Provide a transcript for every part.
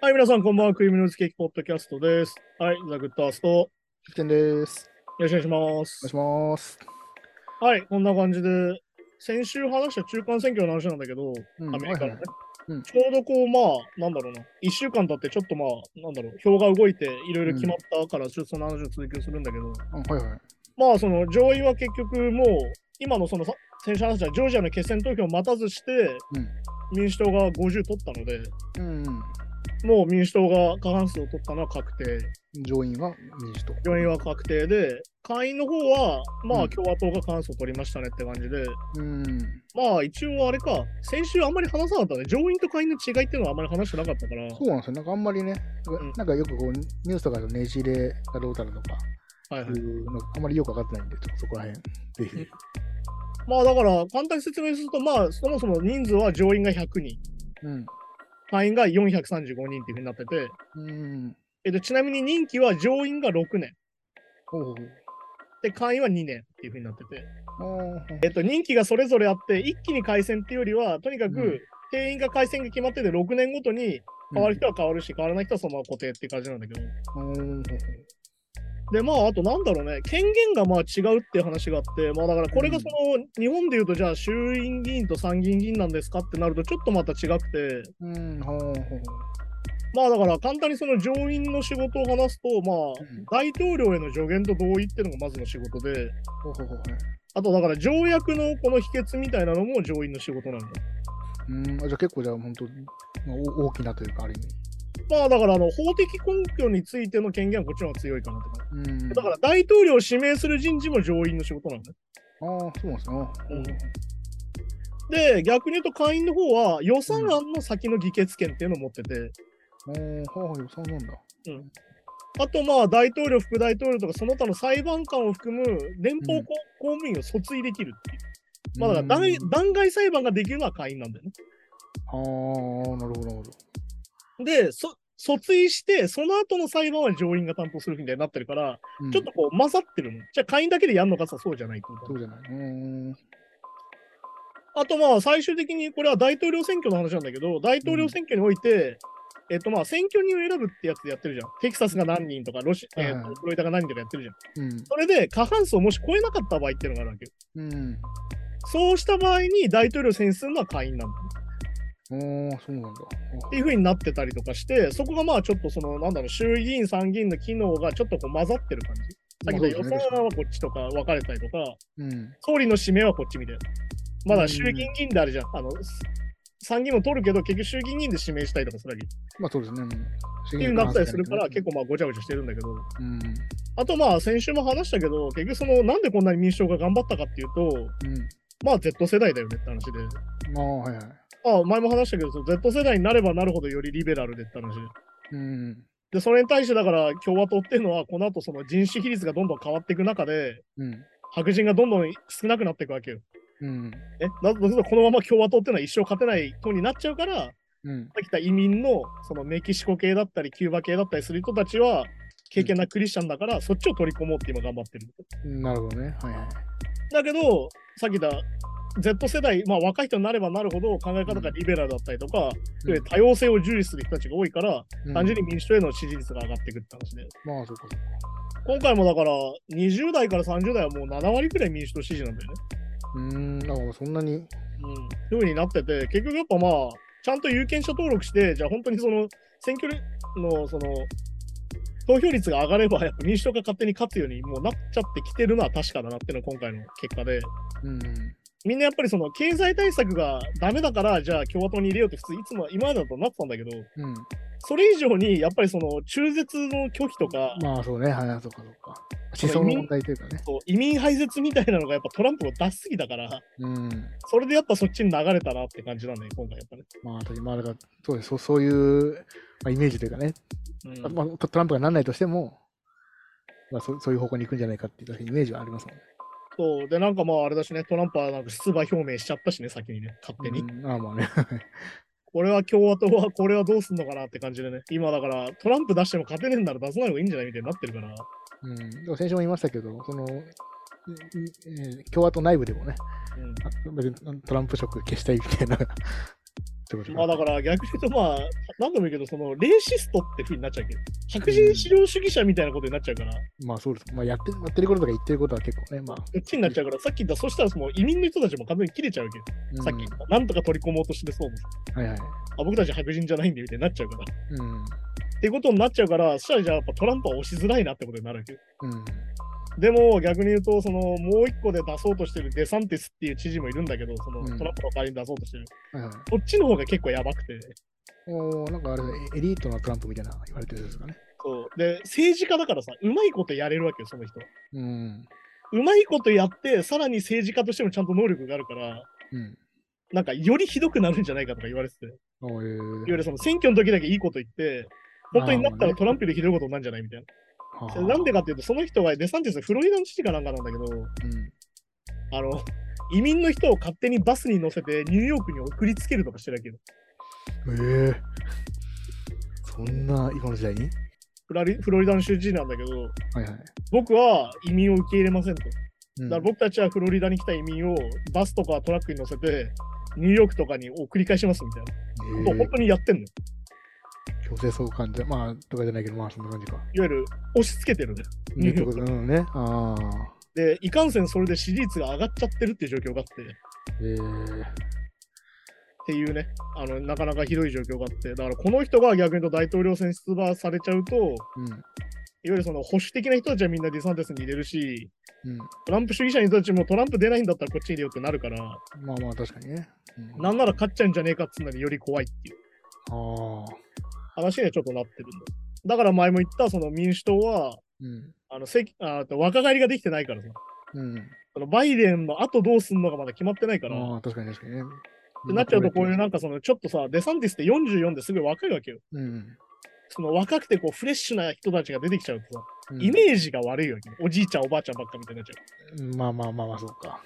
はい、皆さん、こんばんは。クリームノイズケーキポッドキャストです。はい、ザ・グッドアースト。よキテンです。ろしくお願いします。お願いします。はい、こんな感じで、先週話した中間選挙の話なんだけど、うんアメリカのね、はいはいうんちょうどこう、まあ、なんだろうな、1週間経って、ちょっとまあ、なんだろう、票が動いて、いろいろ決まったから、ちょっとその話を続きするんだけど、あはいはい。まあ、その上院は結局、もう、今のそのさ先週話したジョージアの決選投票を待たずして、民主党が50取ったので、うん。うん。もう民主党が過半数を取ったのは確定。上院は民主党。上院は確定で、下院の方は、まうんあ共和党が過半数を取りましたねって感じで、うん。まあ一応あれか、先週あんまり話さなかったね。上院と下院の違いっていうのはあんまり話してなかったから、そうなんですよ。なんかあんまりね、んなんかよくこうニュースとかでねじれがどうたらとかはいはいあんまりよくわかってないんで、そこら辺、ぜひ。まあだから簡単に説明すると、まあそもそも人数は上院が100人、うん。下院が435人っていうふうになってて、うん。えっと、ちなみに任期は上院が6年、ほうほうで下院は2年っていうふうになってて、えっと、任期がそれぞれあって、一気に改選っていうよりは、とにかくうん。定員が改選が決まってて、6年ごとに変わる人は変わるし、変わらない人はそのまま固定っていう感じなんだけど。で、まあ、あとなんだろうね、権限がまあ違うっていう話があって、まあだからこれがその、日本で言うと、じゃあ衆院議員と参議院議員なんですかってなると、ちょっとまた違くて、うん。ほうほう。まあだから簡単にその上院の仕事を話すと、まあ、うん大統領への助言と同意っていうのがまずの仕事で、ほうほうほう。あとだから条約のこの秘訣みたいなのも上院の仕事なんだ。うん。あじゃあ結構じゃあ本当、まあ、お大きなというか、ある意味。まあだからあの法的根拠についての権限はこっちの方が強いかなって感じ。うん。だから大統領を指名する人事も上院の仕事なんだよ。ああ、そうなんですね。うんで、逆に言うと下院の方は予算案の先の議決権っていうのを持ってて、ああ、はあ、予算なんだ。あとまあ大統領、副大統領とかその他の裁判官を含む連邦うん公公務員を訴追できるっていう。まあだから弾劾裁判ができるのは下院なんだよね。ああ、なるほど、なるほど。で、そ訴追して、その後の裁判は上院が担当するみたいになってるから、うんちょっとこう混ざってるの。じゃあ下院だけでやるのかさ、そうじゃないとそうじゃない。うーん。あとまあ最終的にこれは大統領選挙の話なんだけど、大統領選挙において、えっとまあ選挙人を選ぶってやつでやってるじゃん。テキサスが何人とか、ロシえっはいはいとフロリダが何人とかやってるじゃん。うん。それで過半数をもし超えなかった場合っていうのがあるわけよ。うん。そうした場合に大統領選出するのは下院なんだ。そうなんだ。っていう風になってたりとかして、そこがまあちょっとその、なんだろう、衆議院、参議院の機能がちょっとこう混ざってる感じ。さっき予算案はこっちとか分かれたりとか、うん。総理の指名はこっちみたいな。まだ衆議院議員であるじゃん。あの、参議院も取るけど、結局衆議院議員で指名したりとかするわけ。っまあそうですね。ってていうなったりするから、結構まあごちゃごちゃしてるんだけど。うん。あとまあ先週も話したけど、結局その、なんでこんなに民主党が頑張ったかっていうと、うん。まあ Z 世代だよねって話で。まあ、はいはい。あ前も話したけど、Z 世代になればなるほどよりリベラルでって話で。うん。で、それに対してだから共和党っていうのは、この後その人種比率がどんどん変わっていく中で、うん。白人がどんどん少なくなっていくわけよ。うん。えななぜかこのまま共和党っていうのは一生勝てない党になっちゃうから、うん。さっき言った移民のそのメキシコ系だったり、キューバ系だったりする人たちは、経験なクリスチャンだから、そっちを取り込もうって今頑張ってる。なるほどね。はいはい。だけど、さっき言った Z 世代、まあ若い人になればなるほど考え方がリベラルだったりとか、うんで多様性を重視する人たちが多いから、うん単純に民主党への支持率が上がっていくって話で。まあ、そうかそうか。今回もだから、20代から30代はもう7割くらい民主党支持なんだよね。うーん。なんかそんなに。うん。そういう風になってて、結局やっぱまあ、ちゃんと有権者登録して、じゃあ本当にその選挙のその投票率が上がれば、やっぱ民主党が勝手に勝つようにもうなっちゃってきてるのは確かだなっていうのが今回の結果で、うん。みんなやっぱりその経済対策がダメだから、じゃあ共和党に入れようって普通いつも今までだとなってたんだけど、うん。それ以上にやっぱりその中絶の拒否とか、まあ、そうね。はいはい、そうかそうか。思想の問題というかね。そう移民排絶みたいなのがやっぱトランプを出しすぎたから、うん。それでやっぱそっちに流れたなって感じなんだよ、今回やっぱね。まあ、確かにまあ、だから、そうです。そうそういう、まあ、イメージというかね。うんまあ、トトランプがなんないとしても、まあ、そそういう方向に行くんじゃないかっていうイメージはありますもんね。そう。で、なんかまああれだしね、トランプはなんか出馬表明しちゃったしね、先にね、勝手に。うん、ああまあね。これは共和党はこれはどうすんのかなって感じでね。今だからトランプ出しても勝てねえんなら出さない方がいいんじゃないみたいになってるから。うん、でも先週も言いましたけど、その、えー共和党内部でもね、うんトランプ色消したいみたいなそういうことまあだから逆に言うとまあ、何度も言うけど、そのレーシストってふうになっちゃうけど、白人至上主義者みたいなことになっちゃうから、まあそうです。まあやってやってることとか言ってることは結構ね、まあ。こっちになっちゃうから、さっき言った、そしたらその移民の人たちも完全に切れちゃうわけど、さっき言った、なんとか取り込もうとしてそうも、うん。はいはい。あ、僕たち白人じゃないんでみたいになっちゃうから。うん。っていうことになっちゃうから、そしたらじゃあやっぱトランプは押しづらいなってことになるわけよ。うん。でも逆に言うと、そのもう一個で出そうとしてるデサンティスっていう知事もいるんだけど、そのうんトランプの代わりに出そうとしてる。はいはい。こっちの方が結構やばくて。おーなんかあれ、エリートなトランプみたいな言われてるんですかね。そうで、政治家だからさ、うまいことやれるわけよ、その人。うん。うまいことやって、さらに政治家としてもちゃんと能力があるから、うん。なんかよりひどくなるんじゃないかとか言われてて、いわゆるその選挙の時だけいいこと言って、本当になったらトランプよりひどいことになるんじゃないみたいな。なんでかっていうと、その人がデサンティス、フロリダの知事かなんかなんだけど、うん。あの、移民の人を勝手にバスに乗せてニューヨークに送りつけるとかしてるわけよ。ええそんな今の時代に？フラリフロリダの州知事なんだけど、はいはい。僕は移民を受け入れませんと。うんだから僕たちはフロリダに来た移民をバスとかトラックに乗せて、ニューヨークとかに送り返しますみたいな。ことをえ本当にやってんの強制送還じゃ、まあ、とかじゃないけど、まあ、そんな感じか。いわゆる押し付けてるねってことうんね。ああ。で、いかんせんそれで支持率が上がっちゃってるっていう状況があって、っえー、ていうね、あの、なかなかひどい状況があって、だからこの人が逆に言うと大統領選出馬されちゃうと、いわうん。ゆるその保守的な人たちはみんなディサンティスに入れるし、うん。トランプ主義者の人たちもトランプ出ないんだったらこっちに入れようってなるから、まあまあ、確かにね。うん、なんなら勝っちゃうんじゃねえかっつうのにより怖いっていうああ。話にはちょっとなってるんだ。だから前も言ったその民主党は、うん。あのせあと若返りができてないからさ、うん。そのバイデンの後どうすんのがまだ決まってないから、ああ、確かに確かにね。ってなっちゃうと、こういうなんかそのちょっとさ、デサンティスって44ですごい若いわけよ。うん。その若くてこうフレッシュな人たちが出てきちゃうとさ、うんイメージが悪いわけよ。おじいちゃん、おばあちゃんばっかみたいになっちゃう。うんまあまあまあまあ、そうか。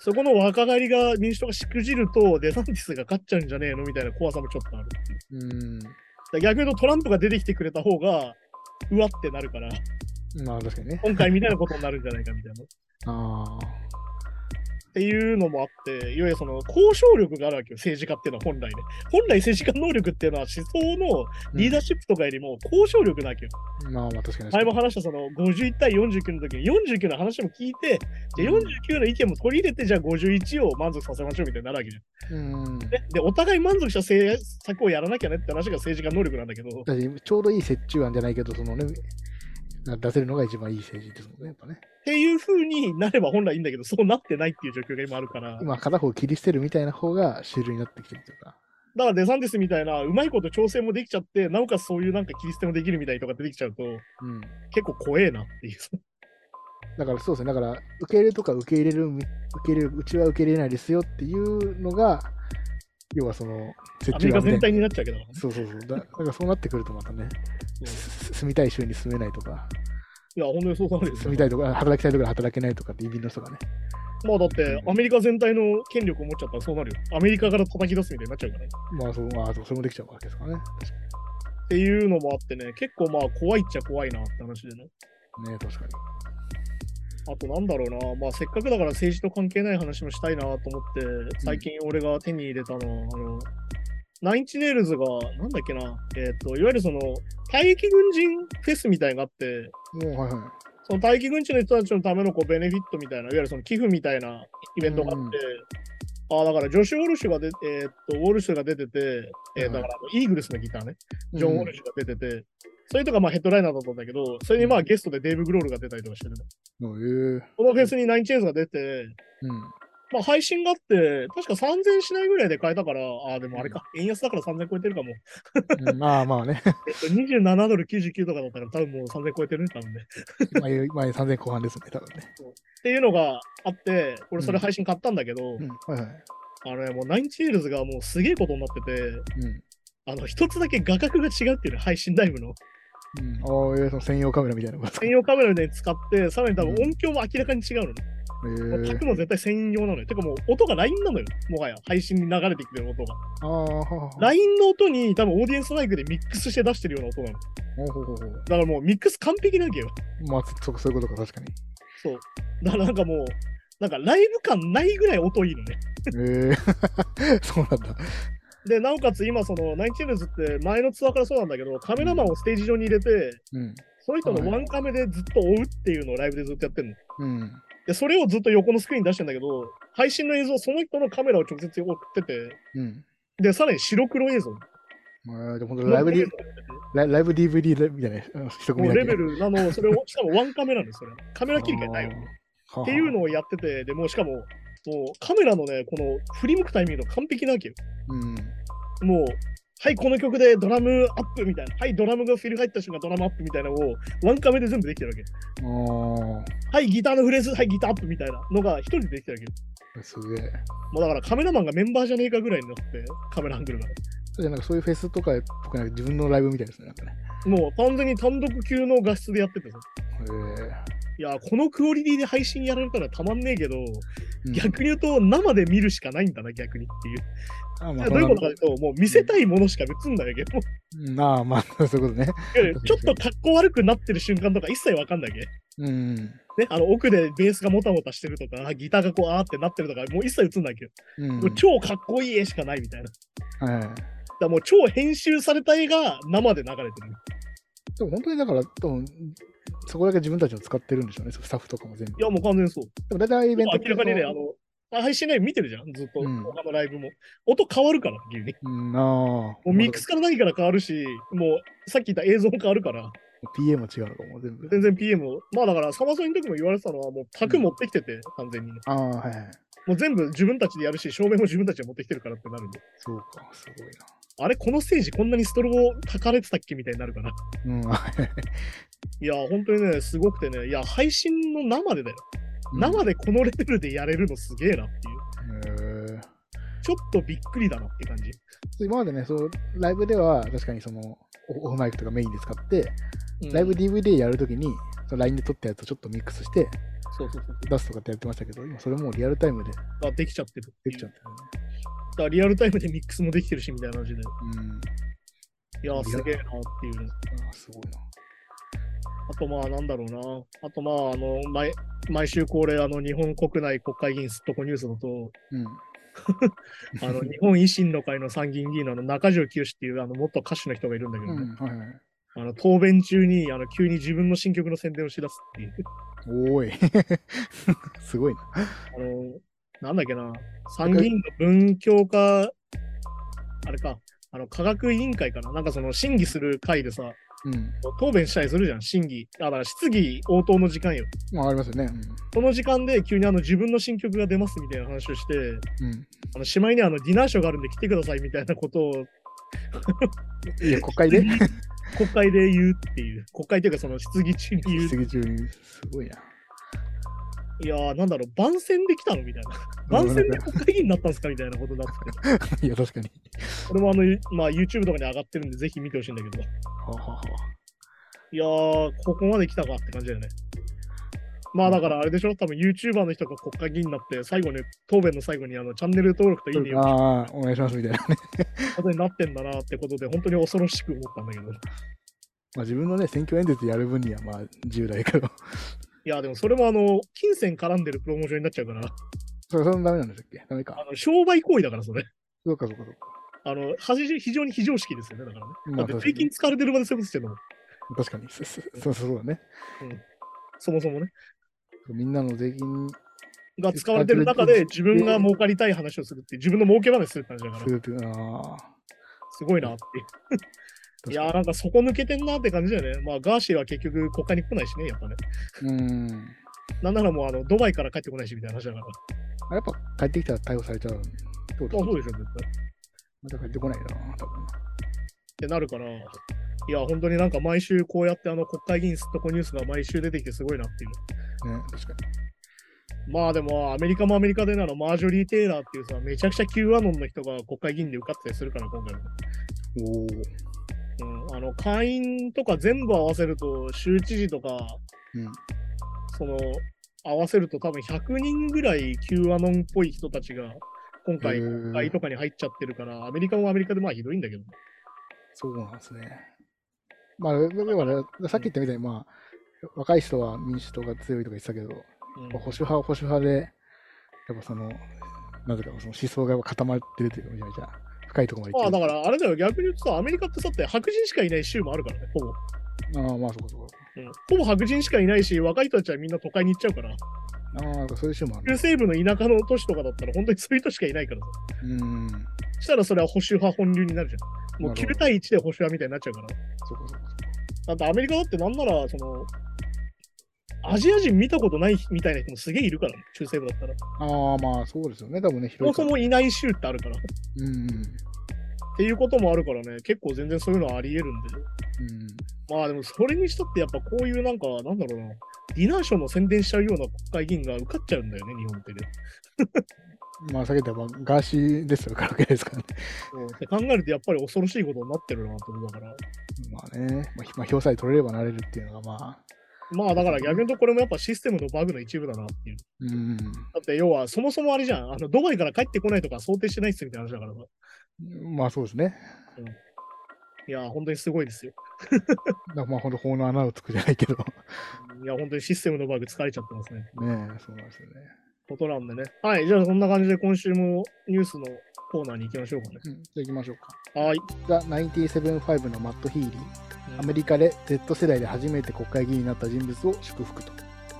そこの若返りが民主党がしくじると、デサンティスが勝っちゃうんじゃねえのみたいな怖さもちょっとある。うん。逆に言うとトランプが出てきてくれた方が、うわってなるから、まあ確かにね。今回みたいなことになるんじゃないかみたいな。ああ。っていうのもあって、いわゆるその交渉力があるわけよ、政治家っていうのは本来ね。本来政治家能力っていうのは思想のリーダーシップとかよりも交渉力なわけよ。まあまあ確かに前に。も話したその51対49の時に49の話も聞いて、じゃあ49の意見も取り入れて、じゃあ51を満足させましょうみたいになるわけじゃん。うん。で、でお互い満足した政策をやらなきゃねって話が政治家能力なんだけど、ちょうどいい折衷案じゃないけど、そのね、出せるのが一番いい政治ですもんね、やっぱね。っていう風になれば本来いいんだけど、そうなってないっていう状況が今あるから、今、片方切り捨てるみたいな方が主流になってきてるというか。だからデサンティスみたいなうまいこと調整もできちゃって、なおかつそういうなんか切り捨てもできるみたいとか出てきちゃうと、うん。結構怖えなっていう。だからそうですね、だから受け入れるとか受け入れる、受け入れる、うちは受け入れないですよっていうのが、要はその、折アメリカ衷案みたいな全体になっちゃうけど、そうそうそう。だだからそうなってくるとまたね、住みたい州に住めないとか、いや、本当にそうなんですよ住み。たいとか、働きたいところで働けないとかって移民の人がね。まあだって、アメリカ全体の権力を持っちゃったらそうなるよ。アメリカから叩き出すみたいになっちゃうからね。まあそう、まあそうそれもできちゃうわけですからね。っていうのもあってね、結構まあ怖いっちゃ怖いなって話でね。に。ね確かに。あとなんだろうな、まあせっかくだから政治と関係ない話もしたいなと思って、最近俺が手に入れたのは、あの、ナインチネイルズが、なんだっけな、えっ、と、いわゆるその、退役軍人フェスみたいなのがあって、はいはい。その待機軍地の人たちのためのこうベネフィットみたいな、いわゆるその寄付みたいなイベントがあって、ああ、だからジョシュ・ウォルシュがで、えーっと、ウォルシュが出てて、えーうんだからイーグルスのギターね、ジョン・ウォルシシュが出てて、それとかまあヘッドライナーだったんだけど、それにまあゲストでデーブ・グロールが出たりとかしてるね。ュ。へえこのフェスにナインチェンズが出て、うん。まあ配信があって、確か3000しないぐらいで買えたから、ああ、でもあれか、円安だから3000超えてるかも。うんまあまあね。えっと、27ドル99とかだったから多分もう3000超えてるね、多分ね。前前3000後半ですね、多分ね。っていうのがあって、俺それ配信買ったんだけど、うん。はいはい。あのね、もう Nine Inch Nails がもうすげえことになってて、うん。あの、一つだけ画角が違うっていうね、配信ライブの。うん、ああ、専用カメラみたいな。専用カメラで使って、さらに多分音響も明らかに違うのね。えもうー、客も絶対専用なのよ。てかもう音が LINE なのよ。もはや配信に流れてきてる音が。LINE の音に多分オーディエンスマイクでミックスして出してるような音なの。ほうほうほうほうだからもうミックス完璧なわけよ。まあ、そそういうことか、確かに。そう。だからなんかもう、なんかライブ感ないぐらい音いいのね。ええー、そうなんだ。で、なおかつ今、その、 Nine Inch Nails って前のツアーからそうなんだけど、カメラマンをステージ上に入れて、うん。その人のワンカメでずっと追うっていうのをライブでずっとやってるの。うん。で、それをずっと横のスクリーンに出してんだけど、配信の映像、その人のカメラを直接送ってて、うん。で、さらに白黒映像。まあ、でも本当ライブディライライブ DVD みたいなうん一組もうレベルルなの、それを、しかもワンカメなんですよ、それ。カメラ切り替えないよ。っっていうのをやってて、でもうしかも、もうカメラのね、この振り向くタイミングが完璧なわけよ。うん。もう、はい、この曲でドラムアップみたいな、はい、ドラムがフィル入った瞬間ドラムアップみたいなのをワンカメで全部できてるわけ。あはい、ギターのフレーズ、はい、ギターアップみたいなのが一人でできてるわけすげえ。もうだからカメラマンがメンバーじゃねえかぐらいになって、カメラアングルが。じゃあなんかそういうフェスとかっぽくなく自分のライブみたいですね。なんかね。もう完全に単独級の画質でやっててさ。へいや、このクオリティで配信やられたらたまんねえけど、え。逆に言うと生で見るしかないんだな、逆にっていう。あ、まどういうことかというと、もう見せたいものしか映んないわけよ。うんああ、まあ、そういうことね。ちょっと格好悪くなってる瞬間とか一切わかんないわけ。うん。ね、あの奥でベースがもたもたしてるとか、ギターがこうあーってなってるとか、もう一切映んないわけど、うん。超かっこいい絵しかないみたいな。はい。らもう超編集された絵が生で流れてる。でも本当にだから、多分そこだけ自分たちの使ってるんでしょうね、スタッフとかも全部。いや、もう完全にそう。でも大体イベント明らかにね、あの、配信ライブ見てるじゃん、ずっと、うん他のライブも。音変わるから、急に。うん、ああ。もうミックスから何から変わるし、もうさっき言った映像も変わるから、PA も違うのかも、全部。全然 PM を。まあだから、サマソニの時も言われてたのは、もう卓持ってきてて、完全にね。ああ、はいはい。もう全部自分たちでやるし、照明も自分たちで持ってきてるからってなるんで。そうか、すごいあれ、このステージこんなにストロボ書かれてたっけみたいになるから。な。うん、は いいや、本当にね、すごくてね、いや、配信の生でだよ。生でこのレベルでやれるのすげえなっていう。ちょっとびっくりだなって感じ。今までね、そうライブでは確かにそのオオフマイクとかメインで使って、うんライブ DVD やるときに、LINE で撮ったやつをちょっとミックスしてそうそうそう出すとかってやってましたけど、今それもうリアルタイムであできちゃってる。できちゃってるだからリアルタイムでミックスもできてるし、みたいな感じで。ね。うん。いや、すげえなっていうね。あすごいな。あとまあなんだろうな。あとまああの毎毎週恒例あの日本国内国会議員すっとこニュースだと、うん。あの日本維新の会の参議院議員のあの中条清っていうあの元歌手の人がいるんだけどね、うん、はいはい。あの答弁中にあの急に自分の新曲の宣伝をしだすっていう。おーい。すごいな。あの、なんだっけな、参議院の文教化、あれか、あの科学委員会かな、なんかその審議する会でさ、うん。答弁したりするじゃん、審議。あだから質疑応答の時間よ。まあ、ありますよね。その時間で急にあの自分の新曲が出ますみたいな話をして、うん。うんあのしまいにあのディナーショーがあるんで来てくださいみたいなことをいや、国会で？国会で言うっていう、国会というかその質疑中に言う。質疑中に。すごいな。いやー、なんだろう、番宣で来たのみたいな。番宣で国会議員になったんですかみたいなことになってて。いや、確かに。これもあの、まあ、YouTube とかに上がってるんで、ぜひ見てほしいんだけど。はあはあはあいやー、ここまで来たかって感じだよね。まあだからあれでしょ？多分 YouTuber の人が国会議員になって、最後に、答弁の最後にあのチャンネル登録といいねよああ、お願いしますみたいなね。ことになってんだなってことで、本当に恐ろしく思ったんだけど。まあ自分のね、選挙演説やる分にはまあ自由だけど、いや、でもそれもあの、金銭絡んでるプロモーションになっちゃうから、それそんなダメなんでしたっけ？ダメあか。の商売行為だから、それ。そうかそうかそうか。あの、非常に非常識ですよね、だからね。まあだって税金使われてる場でそういうことしてるの確かに。そ そそうそうだね。そもそもね。みんなの税金が使われてる中で自分が儲かりたい話をするって自分の儲け話するって話だからす、ごいなっていやーなんか底抜けてんなって感じだよね。まあガーシーは結局国会に来ないしね、やっぱね。うん。なんならもうあのドバイから帰ってこないしみたいな話だから。あやっぱ帰ってきたら逮捕されちゃうってことまあそうでしょ、絶対。また帰ってこないな、多分。ってなるから、いや、本当になんか毎週こうやってあの国会議員すっとこニュースが毎週出てきてすごいなっていう。ね、確かまあでもアメリカもアメリカでなのマージョリー・テイラーっていうさ、めちゃくちゃ Q アノンの人が国会議員で受かってたりするから、今回も。に。おお。うん、あの会員とか全部合わせると、州知事とか、うん。その、合わせると多分100人ぐらい Q アノンっぽい人たちが今回国会とかに入っちゃってるから、アメリカもアメリカでまあひどいんだけど。そうなんですね。まあ、だから、さっき言ったみたいに、まあ、若い人は民主党が強いとか言ってたけど、うん保守派は保守派で、やっぱその、なぜかその思想が固まってるというか、めちゃめちゃ。深いところまでまあ。だからあれだよ、逆に言うとさ、アメリカってさって白人しかいない州もあるからね、ほぼ。ああ、まあそうかそうか。うん、ほぼ白人しかいないし、若い人たちはみんな都会に行っちゃうから、ああ、そういう州もある。中西部の田舎の都市とかだったら、本当にそういう人しかいないからさ。うん。したらそれは保守派本流になるじゃん。もう9なるほど対1で保守派みたいになっちゃうから。そうかそうかだってアメリカだってなんなら、その、アジア人見たことないみたいな人もすげえいるからね、中西部だったら。ああ、まあそうですよね。多分ね、そも広いから。そもいない州ってあるから。っうんうん。ていうこともあるからね、結構全然そういうのはあり得るんで。うん。まあでもそれにしたってやっぱこういうなんか、なんだろうな、ディナーショーの宣伝しちゃうような国会議員が受かっちゃうんだよね、日本ってね。まあ、さっき言ったまあガーシーですよ、カラオケですからね。考えるとやっぱり恐ろしいことになってるなと思うから。まあね、まあ、ひまあ、票さえ取れればなれるっていうのが、まあ、まあだから逆に言うとこれもやっぱシステムのバグの一部だなっていう。うん。だって要はそもそもあれじゃん、あのドバイから帰ってこないとか想定してないっすみたいな話だからさ。まあそうですね。いや、本当にすごいですよ。だまあ本当法の穴をつくじゃないけど。いや、本当にシステムのバグ疲れちゃってますね。ねえ、そうなんですよね。ことなんでね。はい、じゃあそんな感じで今週もニュースのコーナーに行きましょうかね。うん、じゃあ行きましょうか。はい。ザ・975のマット・ヒーリー。アメリカで Z 世代で初めて国会議員になった人物を祝福と。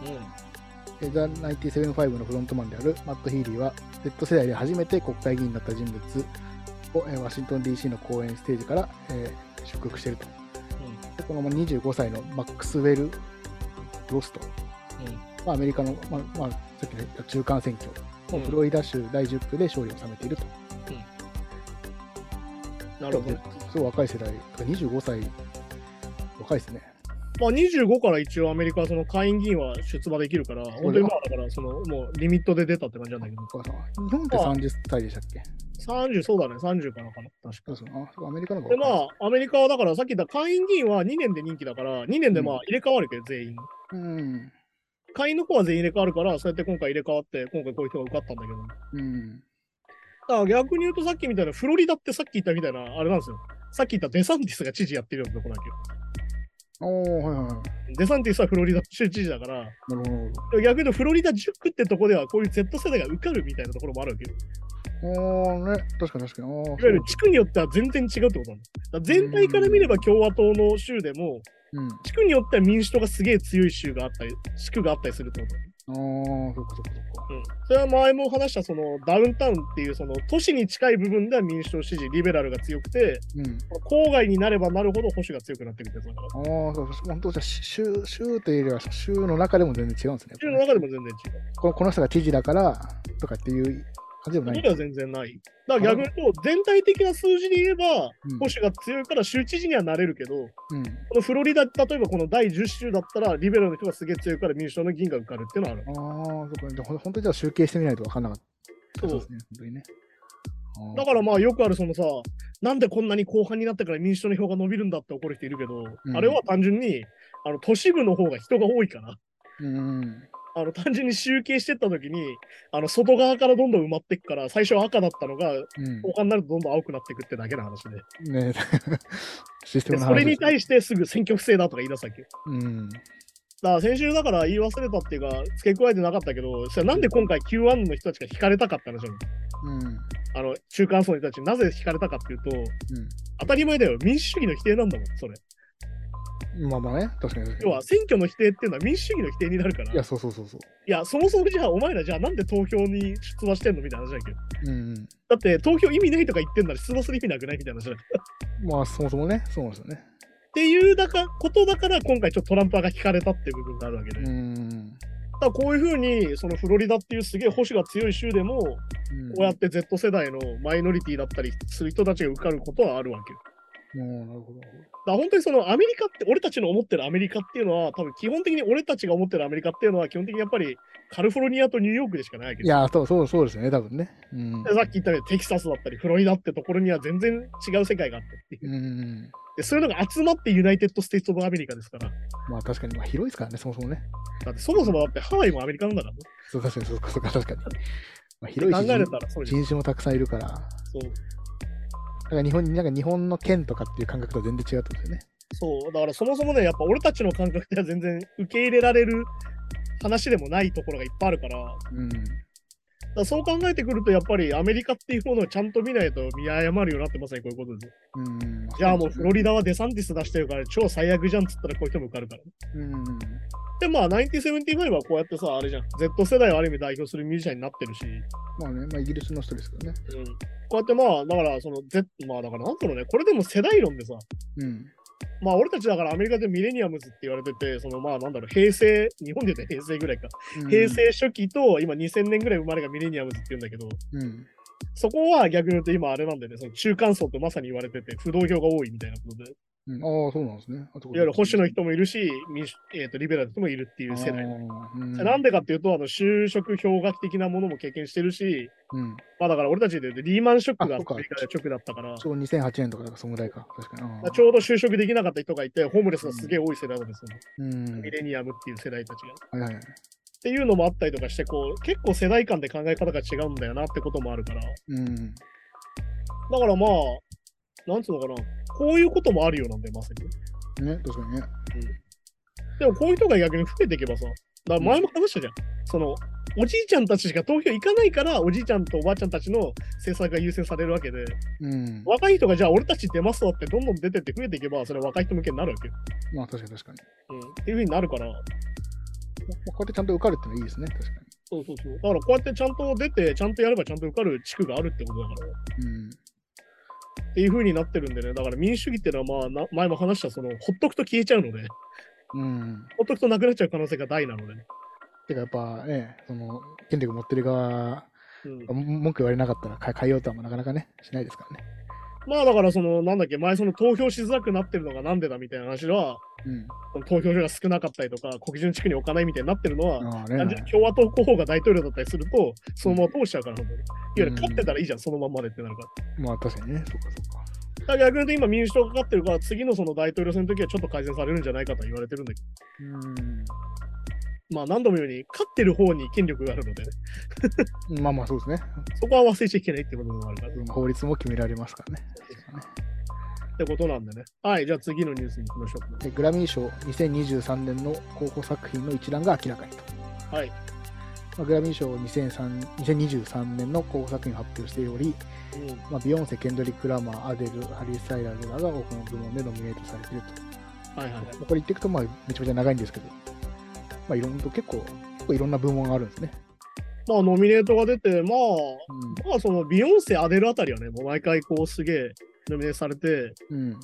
うん。えザ・975のフロントマンであるマット・ヒーリーは Z 世代で初めて国会議員になった人物をえーワシントン DC の公演ステージから、えー祝福していると。でこのまあ25歳のマックスウェル・ロスト。まあ、アメリカの、まあまあ、さっきの中間選挙うん。のフロリダ州第10区で勝利を収めていると。なるほど。すごい若い世代、25歳、若いですね。まあ25から一応アメリカはその下院議員は出馬できるから、本当にまあだからそのもうリミットで出たって感じなんだけど、お母さんは日本って30歳でしたっけ？30、そうだね、30からかな、確か。そうそうあそうアメリカの方で、がまあ、アメリカはだからさっき言った下院議員は2年で任期だから、2年でまあ入れ替わるけど、全員。うん。下院の方は全員入れ替わるから、そうやって今回入れ替わって、今回こういう人が受かったんだけど。うん。だから逆に言うとさっきみたいな、フロリダってさっき言ったみたいな、あれなんですよ。さっき言ったデサンティスが知事やってるようなとこだけど。おー、はいはいはい。デサンティスはフロリダ州知事だから、なるほど逆に言うとフロリダ10区ってとこではこういう Z 世代が受かるみたいなところもあるわけよ。おー、ね、確かに確かに。いわゆる地区によっては全然違うってことなんだ。全体から見れば共和党の州でも、うん。地区によっては民主党がすげえ強い州があったり、地区があったりするってこと。あー、そっかそっかそっか。うん、それは前も話したそのダウンタウンっていうその都市に近い部分では民主党支持、リベラルが強くて、うん。郊外になればなるほど保守が強くなってくるってやつだから。ああ、本当じゃあ州、州というよりは、州の中でも全然違うんですね。州の中でも全然違う。このこの人が知事だからとかっていう感じでもない。全然ない。だから逆に言うと、全体的な数字で言えば、うん保守が強いから州知事にはなれるけど、うん。このフロリダ、例えばこの第10州だったら、リベラルの人がすげえ強いから民主党の議員が受かるっていうのはある。ああ、そうか。じゃあほん本当にじゃあ集計してみないと分かんなかった。そうですね、本当にね。だからまあよくあるそのさ、なんでこんなに後半になってから民主党の票が伸びるんだって怒る人いるけど、うんあれは単純にあの都市部の方が人が多いから、うん。あの単純に集計してった時に、あの外側からどんどん埋まっていくから、最初は赤だったのが、う後半になるとどんどん青くなっていくってだけの話で。ん。ね システでムの話それに対してすぐ選挙不正だとか言い出すわけよ。うん。だから先週だから言い忘れたっていうか、付け加えてなかったけど、それなんで今回 Q1 の人たちが引かれたかって話なの。うん。あの中間層の人たちになぜ引かれたかっていうと、う当たり前だよ、民主主義の否定なんだもん、それ。ん。まあまあね、確かに。要は選挙の否定っていうのは民主主義の否定になるから、いや、そうそうそうそう。いや、そもそもじゃあ、お前らじゃあなんで投票に出馬してんの？みたいな話だけ？ど。うん。だって投票意味ないとか言ってんなら出馬する意味なくないみたいな話だ。まあ、そもそもね、そうなんですよね。っていうだかことだから、今回ちょっとトランプ派が引かれたっていう部分があるわけで。うん。らこういうふうに、そのフロリダっていうすげえ保守が強い州でも、こうんうやって Z 世代のマイノリティだったりする人たちが受かることはあるわけよ。うんなるほど。だ本当にそのアメリカって、俺たちの思ってるアメリカっていうのは、多分基本的に俺たちが思ってるアメリカっていうのは、基本的にやっぱりカリフォルニアとニューヨークでしかないわけですよいや、そうそうそうですよね、多分ね。うんで。さっき言ったようにテキサスだったり、フロリダってところには全然違う世界があってっていううん。で、そういうのが集まって United States of America ですから。まあ確かに、まあ広いですからね、そもそもね。だってそもそもだってハワイもアメリカなんだからね。そう確かに、そうか、そうか、確かに。まあ、広いし考えれたらそう。人種もたくさんいるから。だそうから日本に、なんか日本の県とかっていう感覚とは全然違うってことですよね。そう。だからそもそもね、やっぱ俺たちの感覚では全然受け入れられる話でもないところがいっぱいあるから、うん。らそう考えてくると、やっぱりアメリカっていうものをちゃんと見ないと見誤るようになってますね、こういうことです。うん。じゃあもうフロリダはデサンティス出してるから超最悪じゃんっつったらこういう人も受かるから。うん。で、まあ、1975はこうやってさ、あれじゃん。Z 世代をある意味代表するミュージシャンになってるし、まあね、まあイギリスの人ですけどね。うん、こうやってまあ、だから、その、Z、まあ、だからなんだろうね、これでも世代論でさ、うん。まあ、俺たちだからアメリカでミレニアムズって言われてて、そのまあ、なんだろう、平成、日本で言うと平成ぐらいか。うん平成初期と今2000年ぐらい生まれがミレニアムズって言うんだけど、うん。そこは逆に言うと今あれなんでね、その中間層とまさに言われてて、不動票が多いみたいなことで、いうん、ああ、そうなんですね。わわゆる保守の人もいるし、えー、とリベラルの人もいるっていう世代。うん、なんでかっていうと、あの就職氷河期的なものも経験してるし、うん。まあだから俺たちで言うとリーマンショックが直だったから、ちょうど2008年とかだからそんぐらいか。確かに。ちょうど就職できなかった人がいて、ホームレスがすげえ多い世代なんですよ、うん。ミレニアムっていう世代たちが。はいはいはい。っていうのもあったりとかして、こう結構世代間で考え方が違うんだよなってこともあるから、うん。だからまあ、なんつうのかな、こういうこともあるようなんだよ、まさに。ね、確かにね。でもこういう人が逆に増えていけばさ、だ前も話したじゃん。その、おじいちゃんたちしか投票行かないから、おじいちゃんとおばあちゃんたちの政策が優先されるわけで、うん。若い人がじゃあ俺たち出ますわってどんどん出てって増えていけば、それは若い人向けになるわけよ。まあ確かに確かに。うん、っていうふうになるから、まあこうやってちゃんと受かるってのはいいですね。確かそうそうそう。だからこうやってちゃんと出て、ちゃんとやればちゃんと受かる地区があるってことだから。に。うん。っていう風になってるんでね、だから民主主義っていうのは、まあな、前も話した、その、ほっとくと消えちゃうので、うん。ほっとくとなくなっちゃう可能性が大なのでね。てかやっぱね、その、権力持ってる側うんが、文句言われなかったら変えようとはなかなかね、しないですからね。まあだから、その、なんだっけ、前その投票しづらくなってるのがなんでだみたいな話は、うん。その投票所が少なかったりとか、黒人地区に置かないみたいになってるのは、共和党候補が大統領だったりすると、そのまま通しちゃうから。いわゆる勝ってたらいいじゃん、そのまんまでってなるから。まあ確かにね、そうかそうか。だから逆に言うと今民主党がかかってるから、次のその大統領選の時はちょっと改善されるんじゃないかとは言われてるんだけうん。ど、まあ何度も言うように、勝ってる方に権力があるのでね、まあまあそうですね。そこは忘れちゃいけないってこともあるから、法律も決められますからね。ってことなんでね。はい、じゃあ次のニュースに行きましょうでグラミー賞2023年の候補作品の一覧が明らかにと。か。はい。まあ、グラミー賞2003 2023年の候補作品を発表しており、うんまあ、ビヨンセ、ケンドリック・ラマー、アデル、ハリー・スタイラーズらが多くの部門でノミネートされていると。はいはいはい。まあこれ言っていくと、まあ、めちゃめちゃ長いんですけど、まあ、いろんな結構、結構いろんな部門があるんですね。まあ、ノミネートが出て、まあ、うまあ、その、ビヨンセ、アデルあたりはね、もう毎回こう、すげえ、ノミネートされて、ん。うん。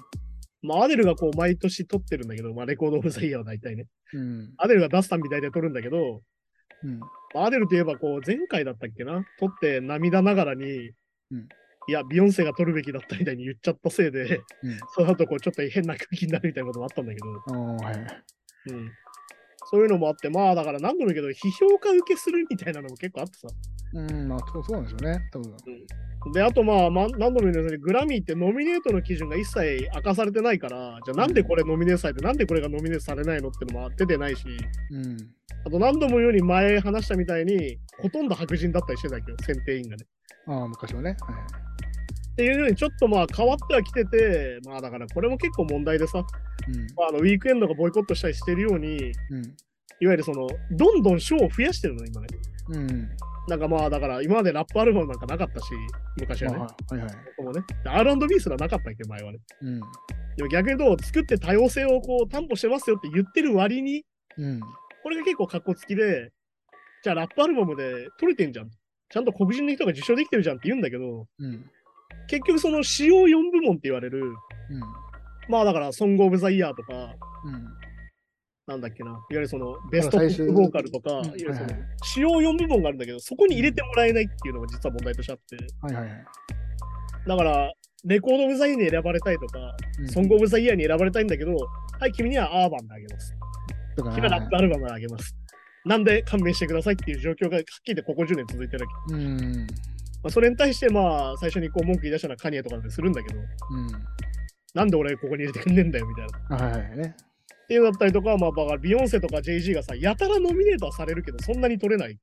まあ、アデルがこう、毎年取ってるんだけど、まあ、 Record of the Year は大体ね。うん。アデルが出すたび大体取るんだけど、うん。まあアデルといえば、こう、前回だったっけな取って涙ながらに、うんいや、ビヨンセが取るべきだったみたいに言っちゃったせいで、うん。その後こう、ちょっと変な空気になるみたいなこともあったんだけど、はい。うん。そういうのもあって、まあ、だから何度も言うけど、批評家受けするみたいなのも結構あってさ。うん、まあ、そうそうなんでしょうね、多分。で、あとまあ、まあ、何度も言うように、グラミーってノミネートの基準が一切明かされてないから、じゃあなんでこれノミネートされて、なんでこれがノミネートされないのってのも出てないし、うん。あと何度も言うように前話したみたいに、ほとんど白人だったりしてたけど、選定員がね。ああ、昔はね。はい。っていうようにちょっとまあ変わってはきてて、まあだからこれも結構問題でさ、うん。まあ、あのウィークエンドがボイコットしたりしてるように、うん。いわゆるその、どんどん賞を増やしてるの、今ね。うん。なんかまあだから今までラップアルバムなんかなかったし、昔はね。まあはいはい。ここもね。で R&B すらなかったっけ、前はね。うん。でも逆に言うと、作って多様性をこう担保してますよって言ってる割に、うん。これが結構格好つきで、じゃあラップアルバムで取れてんじゃん。ちゃんと黒人の人が受賞できてるじゃんって言うんだけど、うん。結局その主要4部門って言われる、うん。まあだから、ソング・オブ・ザ・イヤーとか、うん。なんだっけな、いわゆるそのベストポ最終ップボーカルとか、いわうんゆる主要4部門があるんだけど、そこに入れてもらえないっていうのが実は問題としてあって、はいはいはい。だから、レコード・オブ・ザ・イヤーに選ばれたいとか、うんソング・オブ・ザ・イヤーに選ばれたいんだけど、はい、君にはアーバンであげます。君はラップアルバムであげます。なんで勘弁してくださいっていう状況がはっきり言ってここ10年続いてるわけ。うん。まあ、それに対して、まあ、最初にこう文句言い出したのはカニエとかでするんだけど、うん。なんで俺ここに入れてくんねえんだよみたいな。はいはいね。ていうのだったりとか、まあ、ビヨンセとか JG がさ、やたらノミネートはされるけど、そんなに取れない。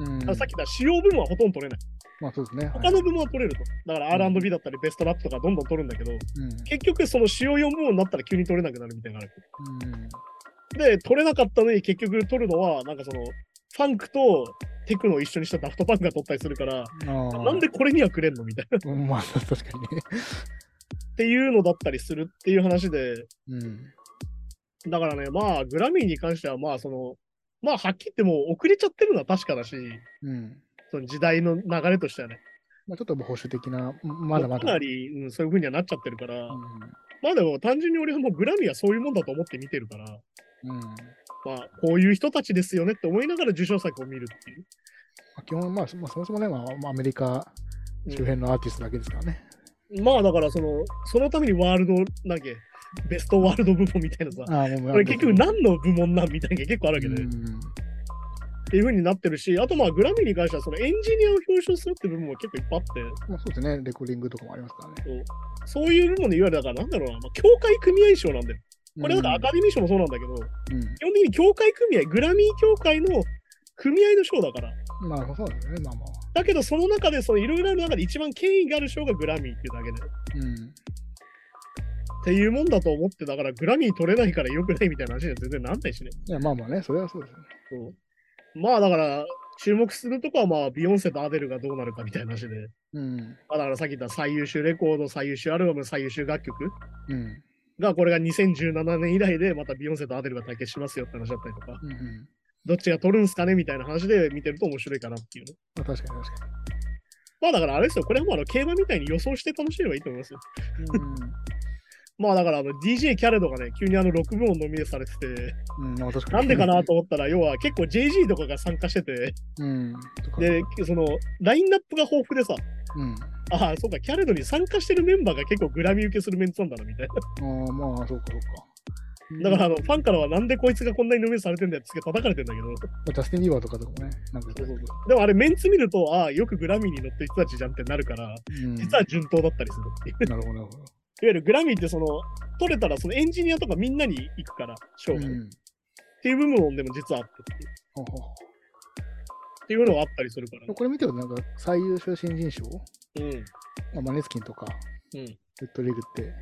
うん。さっき言った主要部門はほとんど取れない。まあそうですね。他の部門は取れると。だから R&B だったりベストラップとかどんどん取るんだけど、うん。結局その主要4部門になったら急に取れなくなるみたいなのがある。うん。で、取れなかったのに結局取るのは、なんかその、ファンクとテクノを一緒にしたダフトパンクが取ったりするから、なんでこれにはくれんのみたいな。まあ、確かにね。っていうのだったりするっていう話で、うん。だからね、まあ、グラミーに関しては、まあ、その、まあ、はっきり言ってもう遅れちゃってるのは確かだし、うん。その時代の流れとしてはね、まあ、ちょっと保守的な、まだまだ。かなり、うん、そういう風にはなっちゃってるから、うん。まあでも単純に俺はもうグラミーはそういうもんだと思って見てるから、うん。まあ、こういう人たちですよねって思いながら受賞作を見るっていう。まあ、基本、まあ、そまあ、そもそもね、まあ、まあアメリカ周辺のアーティストだけですからね。まあだからその、そのためにワールド、なんけ、ベストワールド部門みたいなさ、これ結局何の部門なんみたいな結構あるわけで、うんっていう風になってるし、あとまあグラミーに関してはそのエンジニアを表彰するって部分も結構いっぱいあって、まあ、そうですね、レコーディングとかもありますからね。そうそういう部門でいわゆるだからなんだろうな、まあ、協会組合賞なんだよ。これなんかアカデミー賞もそうなんだけど、うん。基本的に協会組合、グラミー協会の組合の賞だから。うん、まあ、そうですね、まあまあ。だけどその中で、そのいろいろある中で一番権威がある賞がグラミーっていうだけで。うん。っていうもんだと思って、だからグラミー取れないから良くないみたいな話には全然なんないしね。いや、まあまあね、それはそうですよね。そうまあだから、注目するとこはまあ、ビヨンセとアデルがどうなるかみたいな話で。うん。まあだからさっき言った最優秀レコード、最優秀アルバム、最優秀楽曲うん。が、これが2017年以来で、またビヨンセとアデルが対決しますよって話だったりとか、うんうん。どっちが取るんすかねみたいな話で見てると面白いかなっていうね。まあ、確かに確かまあだからあれですよ、これはもうあの競馬みたいに予想して楽しめばいいと思いますよ。に。うん。まあだからあの DJ キャレドがね、急にあの6部門ノミネされてて、うん。なんでかなと思ったら、要は結構 JG とかが参加してて、うん。で、そのラインナップが豊富でさ、うん。ああ、そうか、キャレドに参加してるメンバーが結構グラミー受けするメンツなんだな、みたいな。ああ、まあ、そうか、そうか。だからあの、ファンからはなんでこいつがこんなにノミネートされてんだよって叩かれてんだけど、まあジャスティン・ビーバーとかとかもね、なんか、そうそうそうでもあれメンツ見ると、ああ、よくグラミーに乗ってる人たちじゃんってなるから、うん、実は順当だったりするっていう。いわなるほど、なるほど。ゆるグラミーってその、取れたらそのエンジニアとかみんなに行くから、賞が、っうん。ていう部分でも実はあってっていうほうほうっていうのがあったりするから、これ見てると、なんか、最優秀新人賞、うん。まあ、マネスキンとか、うん。レッドリーグって、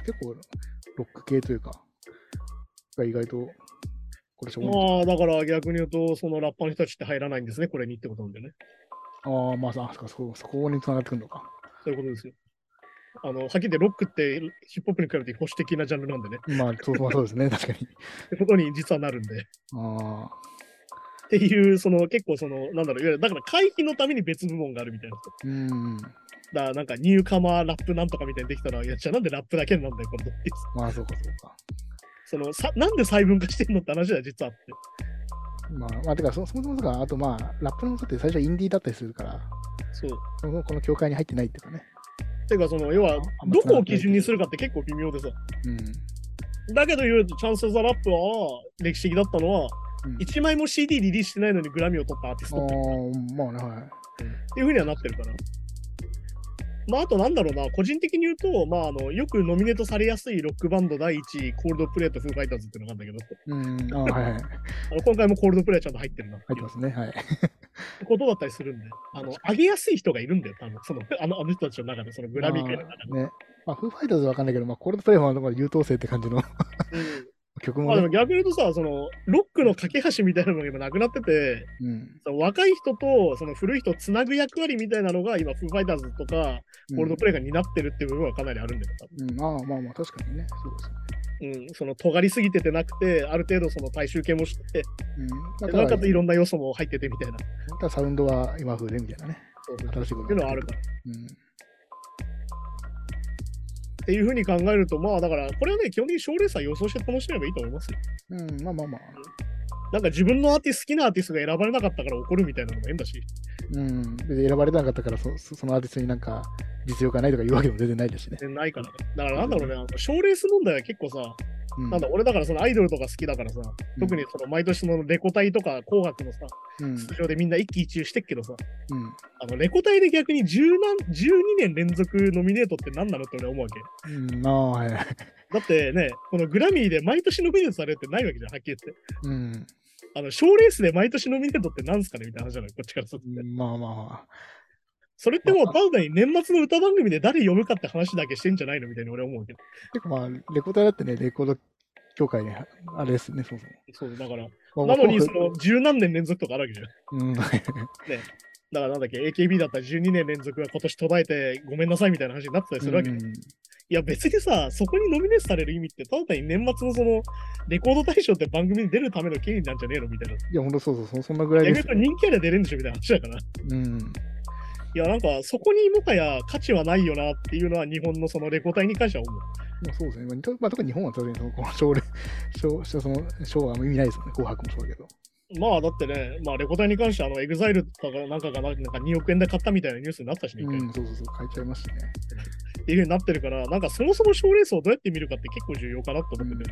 結構、ロック系というか、が意外と、これしょ。まあ、だから逆に言うと、そのラッパーの人たちって入らないんですね、これにってことなんでね。ああ、まあ、あそこ、そこそこに繋がってくるのか。そういうことですよ。あの、はっきり言ってロックってヒップホップに比べて保守的なジャンルなんでね。まあ、そうまあそうですね、確かに。ってことに実はなるんで。っあていう、その結構その、なんだろう、いわゆるだから回避のために別部門があるみたいな。あ、うん。だからなんかニューカマーラップなんとかみたいにできたら、いや、じゃあなんでラップだけなんだよ、これって。まあ、そうか、そうか。そのさ、なんで細分化してんのって話は実はあって。まあ、まあ、てか、そそもそもが、あとまあ、ラップの人って最初はインディーだったりするから、そう。そもそもこの協会に入ってないっていうかね。てか、その、要は、どこを基準にするかって結構微妙でさ。うん。だけど言うと、チャンス・ザ・ラップは歴史的だったのは、うん1枚も CD リリースしてないのにグラミーを取ったアーティスあトってあ、まあね、はい。っていうふうにはなってるから。まあ、あとなんだろうな、個人的に言うと、まあ、あの、よくノミネートされやすいロックバンド第1位、コールドプレイとフーファイターズっていうのがあるんだけど、うん、ああ、はいはい。入あの今回もコールドプレイちゃんと入ってるなっていうってますね、はい。ことだったりするんで、あの、上げやすい人がいるんだよ、多分その、あの、あの人たちの中で、そのグラミー界の中で。まあね。まあ、フーファイターズはわかんないけど、まあ、コールドプレイはまあ優等生って感じのうんまあでも曲もね。逆に言うとさ、その、ロックの架け橋みたいなのが今なくなってて、うん。その若い人とその古い人をつなぐ役割みたいなのが今、フーファイターズとか、コールドプレイが担ってるっていう部分はかなりあるんだよ、多分うん、まあまあまあ、確かにね。そうですよね。うん、その尖りすぎててなくて、ある程度その大衆系もして、うん。なおかあ、ただ、ついろんな要素も入っててみたいな。ただサウンドは今風でみたいなね。そうそう新しいことっていうのはあるから。うん。っていうふうに考えると、まあだから、これはね、基本的に賞レースは予想して楽しめばいいと思いますよ。うん、まあまあまあ。なんか自分のアーティスト、好きなアーティストが選ばれなかったから怒るみたいなのも変だし。うん。別に選ばれなかったからそ、そそのアーティストになんか実力がないとか言うわけでも全然ないですしね。ねないからね。だからなんだろうね、あの賞レース問題は結構さ、うん。なんだ、俺だからそのアイドルとか好きだからさ、特にその毎年のレコ大とか紅白のさ、うん。出場でみんな一喜一憂してっけどさ、うん。あのレコ大で逆に10何12年連続ノミネートって何なのって俺は思うわけ。うん、ああ、はいはい。だってね、このグラミーで毎年ノミネートされるってないわけじゃん、はっきり言って。うん。あの、賞レースで毎年ノミネートってなんすかねみたいな話じゃない？こっちからするとね。まあまあ。それってもう、ただに年末の歌番組で誰読むかって話だけしてんじゃないのみたいに俺は思うけど。結構まあ、レコーダーだってね、レコード協会ね、あれですね、そうそう、だから、そう。なのに、まあその、十何年連続とかあるわけじゃん。うん、だからなんだっけ、AKB だったら12年連続が今年途絶えてごめんなさいみたいな話になってたりするわけ。いうんや別にさ、そこにノミネートされる意味って、ただ単に年末のその、レコード大賞って番組に出るための権利なんじゃねえのみたいな。いや、ほんとそうそうそう、そんなぐらい逆です人気ありゃ出れんでしょみたいな話だから。いうん。や、なんかそこにもはや価値はないよなっていうのは日本のそのレコ大に関しては思う。まあ、そうですね。まあ特に日本は当然、その、この賞レ、賞、賞、その、賞は意味ないですよね。紅白もそうだけど。まあだってね、まあレコ大に関してはあのエグザイルとかなんかがなんか2億円で買ったみたいなニュースになったしね、うん、そうそうそう、買っちゃいましたね。っていう風になってるから、なんかそもそも賞レースをどうやって見るかって結構重要かなとうん思ってて、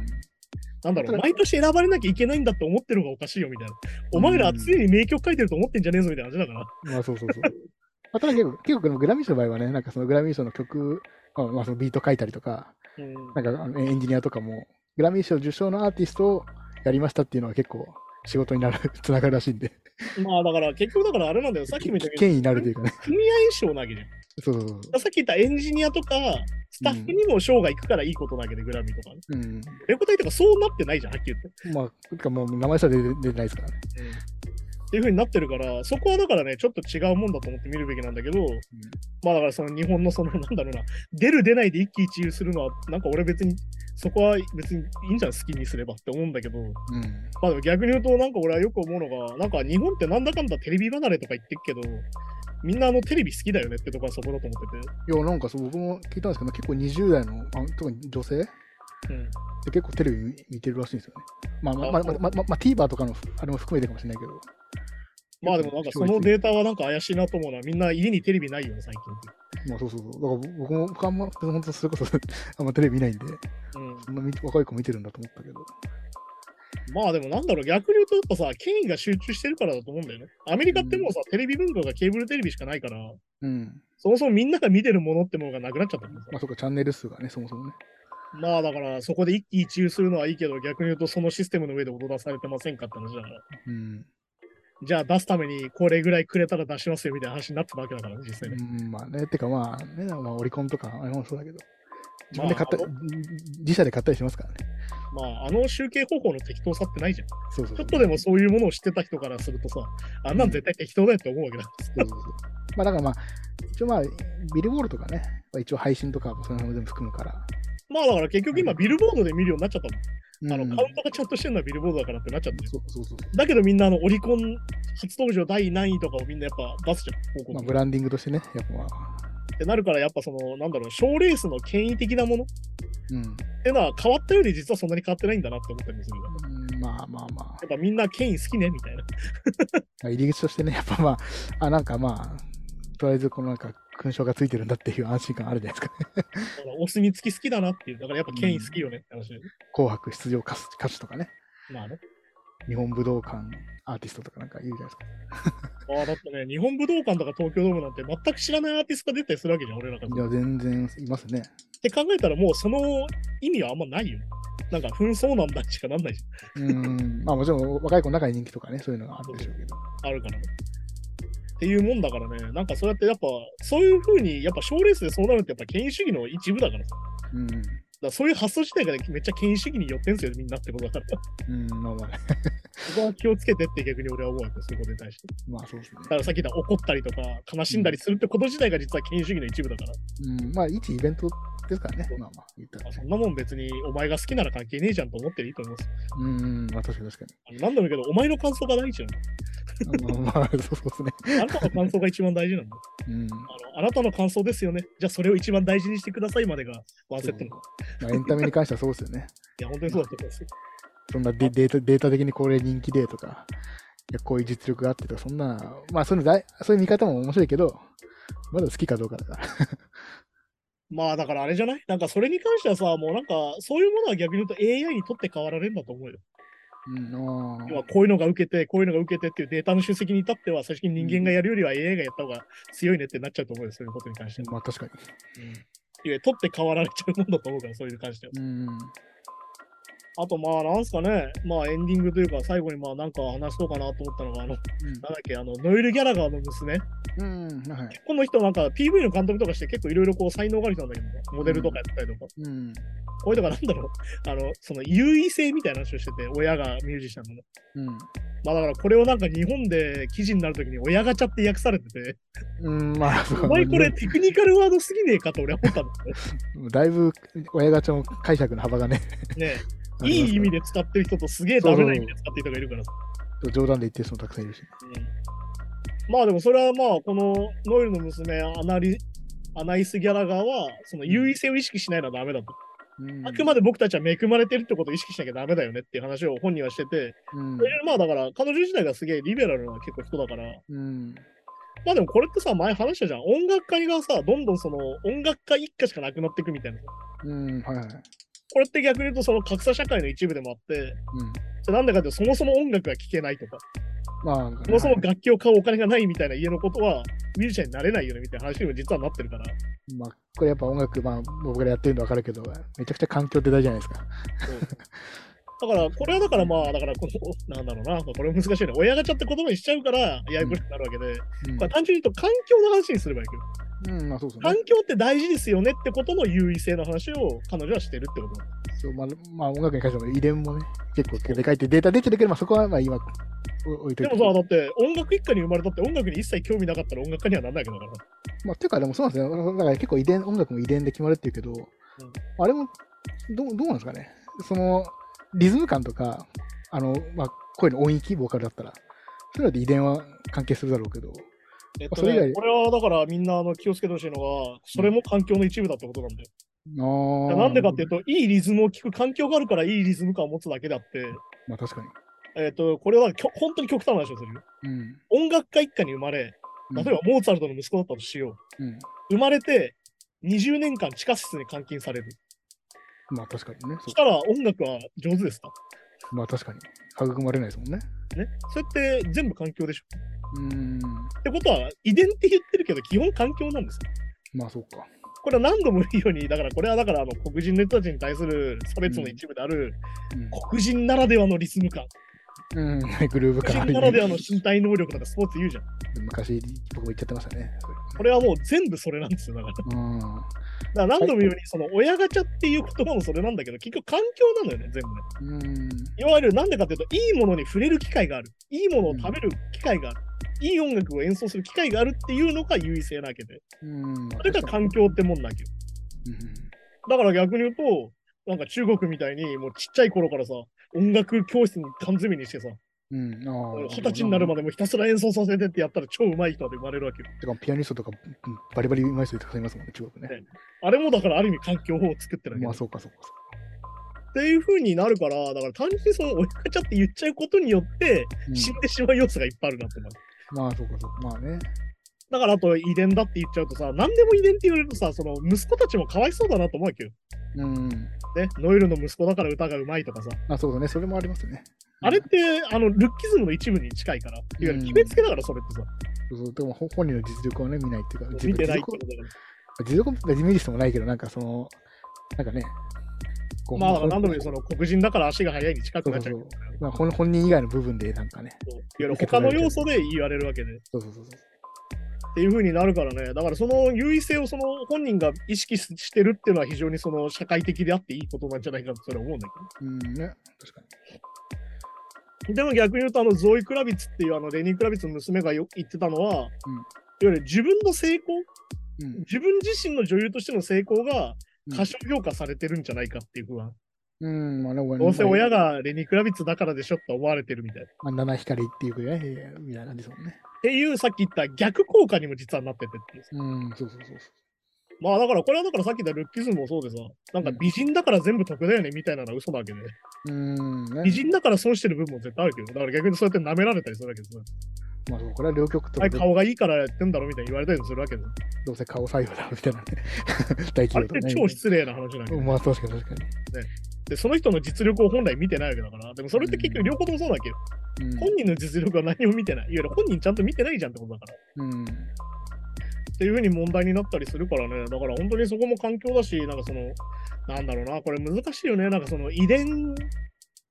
なんだろう、毎年選ばれなきゃいけないんだって思ってるのがおかしいよみたいな。お前ら常に名曲書いてると思ってんじゃねえぞみたいな話だから。まあ、そうそうそう。まあ、ただ結構、結構グラミー賞の場合はね、なんかそのグラミー賞の曲、まあ、まあそのビート書いたりとか、うんなんかエンジニアとかも、グラミー賞受賞のアーティストをやりましたっていうのは結構仕事になる、つながるらしいんで、まあだから結局だからあれなんだよ、さっきも言ったけど、権威になるというかね。組合賞なわけじゃん。そうそうそう。さっき言ったエンジニアとか、スタッフにも賞が行くからいいことなわけで、グラミーとかね。うん。レコ大とかそうなってないじゃん、はっきり言って。まあ、てかもう名前さえ出てないですからね。っていう風になってるから、そこはだからね、ちょっと違うもんだと思って見るべきなんだけど、まあだからその日本のその、なんだろうな、出る出ないで一喜一憂するのは、なんか俺別に、そこは別にいいんじゃん、好きにすればって思うんだけど、うん。まあでも逆に言うと、なんか俺はよく思うのが、なんか日本ってなんだかんだテレビ離れとか言ってるけど、みんなあのテレビ好きだよねってとこはそこだと思ってて。いや、なんかそう僕も聞いたんですけど、結構20代の、あ特に女性？うん。で結構テレビ見見てるらしいんですよね。まあまあまあまあまあまあ、TVer とかのあれも含めてかもしれないけど。まあでもなんかそのデータはなんか怪しいなと思うのは、みんな家にテレビないよね、最近。まあそうそうそう。だから僕も僕あんま、本当それこそ あんまテレビ見ないんで、うん。そんな見若い子見てるんだと思ったけど。まあでもなんだろう、逆に言うとやっぱさ、権威が集中してるからだと思うんだよね。アメリカってもうさ、テレビ文化がケーブルテレビしかないから、うん。そもそもみんなが見てるものってものがなくなっちゃったんまあそうか、チャンネル数がね、そもそもね。まあだから、そこで一喜一憂するのはいいけど、逆に言うとそのシステムの上で踊らされてませんかって話だから。うん。じゃあ出すためにこれぐらいくれたら出しますよみたいな話になってたわけだからね、実際ね。うん、まあね、てかまあね、まあオリコンとか、あれもそうだけど、自分で買った、まあ自社で買ったりしますからね。まあ、あの集計方法の適当さってないじゃん。そうそう。ちょっとでもそういうものを知ってた人からするとさ、あんなん絶対適当だよって思うわけだ。そうそうそう。まあだからまあ、一応まあ、ビルボールとかね、まあ一応配信とかもその辺も全部含むから。まあだから結局今ビルボードで見るようになっちゃったもん。あのうんカウントがちゃんとしてるのはビルボードだからってなっちゃってる。そうそうそう。だけどみんなあのオリコン初登場第何位とかをみんなやっぱ出すじゃん。まあブランディングとしてね、やっぱまあ、ってなるからやっぱその、なんだろう、賞レースの権威的なものっうん。ていうのは変わったより実はそんなに変わってないんだなって思ったりもするよ。うんまあまあまあ、やっぱみんな権威好きねみたいな。まあ入り口としてね、やっぱまあ、あ、なんかまあ、とりあえずこのなんか勲章がついてるんだっていう安心感あるじゃないですか、ね。お墨付き好きだなっていう。だからやっぱ権威好きよねって話で。紅白出場歌手とかね、まあね。日本武道館アーティストとかなんか言うじゃないですか。ああ、だってね、日本武道館とか東京ドームなんて全く知らないアーティストが出たりするわけじゃん、俺らから。いや、全然いますね。って考えたらもうその意味はあんまないよ。なんか紛争なんだしかなんないじうん、まあもちろん若い子の中に人気とかね、そういうのがあるでしょうけど。ゃん。あるからね。っていうもんだからね、なんかそうやってやっぱ、そういう風に、やっぱ賞レースでそうなるってやっぱ権威主義の一部だからさ。うん、だそういう発想自体がめっちゃ権威主義に寄ってんすよ、みんなってことだから。うん、まあまあね。そこは気をつけてって逆に俺は思うわけそういうことに対して。まあそうですねだ。からさっき言った怒ったりとか、悲しんだりするってこと自体が実は権威主義の一部だから。うん、まあ一イベントですからね、まあまあ言ったらまあ、。そんなもん別にお前が好きなら関係ねえじゃんと思っていいと思います。うん、まあ確かに確かあの何度も言うけど、お前の感想が大事なのまあそうですね。の。あなたの感想が一番大事なんだ。うん。あのあなたの感想ですよね。じゃあそれを一番大事にしてくださいまでがワンセットの。いまあエンタメに関してはそうですよね。や、本当にそうだと思いますよ。そんなデデータデータ的にこれ人気でとか、いやこういう実力があってとか、そんな、まあそういうのだいそういう見方も面白いけど、まだ好きかどうかだから。まあだからあれじゃない？なんかそれに関してはさ、もうなんかそういうものは逆に言うと AI にとって変わられるんだと思うよ。うん、あ要はこういうのが受けて、こういうのが受けてっていうデータの集積に至っては、最初に人間がやるよりは AI がやった方が強いねってなっちゃうと思うよ、そういうことに関しては。まあ確かに。うん、いや、取って変わられちゃうもんだと思うから、そういうに関しては。うん。あとまあなんすかね、まあエンディングというか最後にまあなんか話そうかなと思ったのが、あの、なんだっけ、あの、ノエル・ギャラガーの娘。うん。うん。はい。この人なんか PV の監督とかして結構いろいろこう才能がある人なんだけど、モデルとかやったりとか。うん。こういうのがなんだろう、あの、その優位性みたいな話をしてて、親がミュージシャンの。うん。まあだからこれをなんか日本で記事になるときに親ガチャって訳されてて、うん、まあ、お前これテクニカルワードすぎねえかと俺は思ったんだよ だいぶ親ガチャの解釈の幅がね、ね。ねいい意味で使ってる人とすげえダメな意味で使ってる人がいるからさ。冗談で言ってる人もたくさんいるし。うん、まあでもそれはまあこのノエルの娘アナリアナイス・ギャラガーはその優位性を意識しないのはダメだと。うんあくまで僕たちは恵まれてるってことを意識しなきゃダメだよねっていう話を本人はしてて、うんまあだから彼女自体がすげえリベラルな結構人だから、うん。まあでもこれってさ前話したじゃん。音楽家がさ、どんどんその音楽家一家しかなくなっていくみたいな。うん。はいはい。これって逆に言うとその格差社会の一部でもあって、うん。なんでかっていうとそもそも音楽が聴けないとか、まあ、そもそも楽器を買うお金がないみたいな家のことはミュージシャンになれないよねみたいな話にも実はなってるから。まあ、これやっぱ音楽、まあ、僕らやってるの分かるけど、めちゃくちゃ環境って大事じゃないですか。だから、これはだからまあ、だからこの、なんだろうな、これ難しいね。親ガチャって言葉にしちゃうから、ややこしくなるわけで、うんまあ、単純に言うと環境の話にすればいいけど、うん、まあそうですね環。境って大事ですよねってことの優位性の話を彼女はしてるってことそうまあ、まあ、音楽に関しても遺伝もね、結構でかいってデータ出てるけど、まあそこはまあ今、お置いといて。でもさ、だって音楽一家に生まれたって音楽に一切興味なかったら音楽家にはなんないわけだから。まあ、ていうか、でもそうなんですよ。だから結構遺伝、音楽も遺伝で決まるっていうけど、あれもどう、どうなんですかね。その、リズム感とか、あの、まあ、声の音域、ボーカルだったら、そういうので遺伝は関係するだろうけど、えっとね、これはだからみんなあの気をつけてほしいのが、それも環境の一部だってことなんだよ。あーなんでかっていうと、いいリズムを聴く環境があるからいいリズム感を持つだけであって、まあ確かに。えっと、これはきょ本当に極端な話をするよ。うん。音楽家一家に生まれ、例えばモーツァルトの息子だったとしよう。うん。生まれて20年間地下室に監禁される。まあ確かにね。そそしたら音楽は上手ですか？うまあ確かに。育まれないですもんね。ね。それって全部環境でしょ？うん。ってことは、遺伝って言ってるけど、基本環境なんですよ。まあそうか。これは何度も言うように、だからこれはだからあの黒人の人たちに対する差別の一部である、黒人ならではのリズム感、うん。うん、グルーヴ黒感ある人ならではの身体能力とかスポーツ言うじゃん。昔僕も言っちゃってましたね。これはもう全部それなんですよ。だから。だかうん。ら何度も言うように、その親ガチャっていう言葉もそれなんだけど、結局環境なのよね、全部ね。うん。いわゆるなんでかっていうと、いいものに触れる機会がある。いいものを食べる機会がある。いい音楽を演奏する機会があるっていうのが優位性なわけで。うん。それが環境ってもんなわけよ。だから逆に言うと、なんか中国みたいにもうちっちゃい頃からさ、音楽教室に缶詰にしてさ、うん。二十歳になるまでもひたすら演奏させてってやったら超上手い人で生まれるわけよ。てかピアニストとかうんバリバリ上手い人たくさんいますもんね、中国ね。あれもだからある意味環境を作ってるわけよまあそうかそうかそっていう風になるから、だから単純にその親ガチャって言っちゃうことによって、う。死んでしまう要素がいっぱいあるなってまあそうかそうか。まあね。だからあと遺伝だって言っちゃうとさ、何でも遺伝って言われるとさ、その息子たちもかわいそうだなと思うわけよ。うん。ね、ノエルの息子だから歌がうまいとかさ、あ、そうだね。それもありますね。あれってあのルッキズムの一部に近いから、いわゆる決めつけだからそれってさ、そうそうでもほ本人の実力をね、見ないっていうか、見てないってことだから。実力別に見る必要もないけど、なんかその、なんかね、まあ何度もその黒人だから足が速いに近くなっちゃうけどそうまあ本本人以外の部分でなんかね、そういわゆる他の要素で言われるわけで。そうそうそうそう。っていう風になるからね、だからその優位性をその本人が意識してるっていうのは非常にその社会的であっていいことなんじゃないかとそれは思うんだけうんね、確かど。でも逆に言うと、あのゾイ・クラビッツっていうあのレニー・クラビッツの娘がよ言ってたのは、いわゆる自分の成功、に。うん自分自身の女優としての成功がうん過小評価されてるんじゃないかっていう不安。うん、まあね、どうせ親がレニー・クラビッツだからでしょって思われてるみたいな。っまあ、七光っていうね、みたいな感じですもんね。ていうさっき言った逆効果にも実はなっててう。うん、そうそうそうそまあだからこれはだからさっき言ったルッキズムもそうでさ、なんか美人だから全部得だよねみたいなのは嘘なわけで、う。うん、ね。美人だから損してる部分も絶対あるけど、だから逆にそうやって舐められたりするわけですよ。まあ、これは両極と顔がいいからやってんだろみたいに言われたりもするわけで。どうせ顔左右だみたいなね。大あれって企業とね。超失礼な話なんだけど、まあ、確かに確かに。で、その人の実力を本来見てないわけだから、でもそれって結局両方ともそうだけど、うん本人の実力は何も見てない。いわゆる本人ちゃんと見てないじゃんってことだから。っうん。てっていうふうに問題になったりするからね、だから本当にそこも環境だし、なんかその、なんだろうな、これ難しいよね、なんかその遺伝、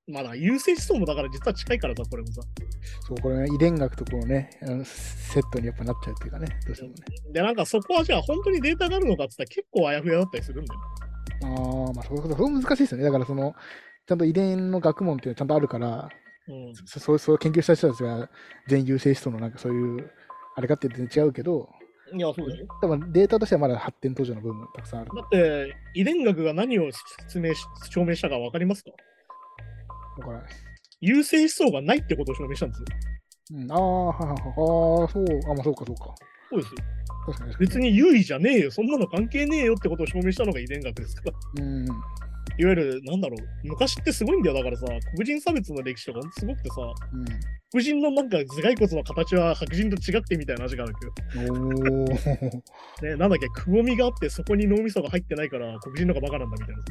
まだ優性思想もだから実は近いからさ、これもさ。そう、これね、遺伝学とこうね、あのセットにやっぱなっちゃうっていうかね、どうしてもね。で、なんかそこはじゃあ本当にデータがあるのかって言ったら結構あやふやだったりするんだよ。ああ、まあそこと、それ難しいですよね。だからその、ちゃんと遺伝の学問っていうのはちゃんとあるから、うん。そそうそう研究した人たちが全優性思想のなんかそういう、あれかって全然違うけど、いや、そうだよ。多分データとしてはまだ発展途上の部分たくさんある。だって、遺伝学が何を説明し、証明したか分かりますか？だから、優性思想がないってことを証明したんですよ。うん、ああ、はははは、ああ、そう、あ、まあそうかそうか。そうですよ。別に優位じゃねえよ。そんなの関係ねえよってことを証明したのが遺伝学ですから。うん。いわゆる、なんだろう、昔ってすごいんだよ。だからさ、黒人差別の歴史とかすごくてさ、うん。黒人のなんか頭蓋骨の形は白人と違くてみたいな話があるけど。ね、なんだっけ、くぼみがあってそこに脳みそが入ってないから黒人の方がバカなんだみたいな。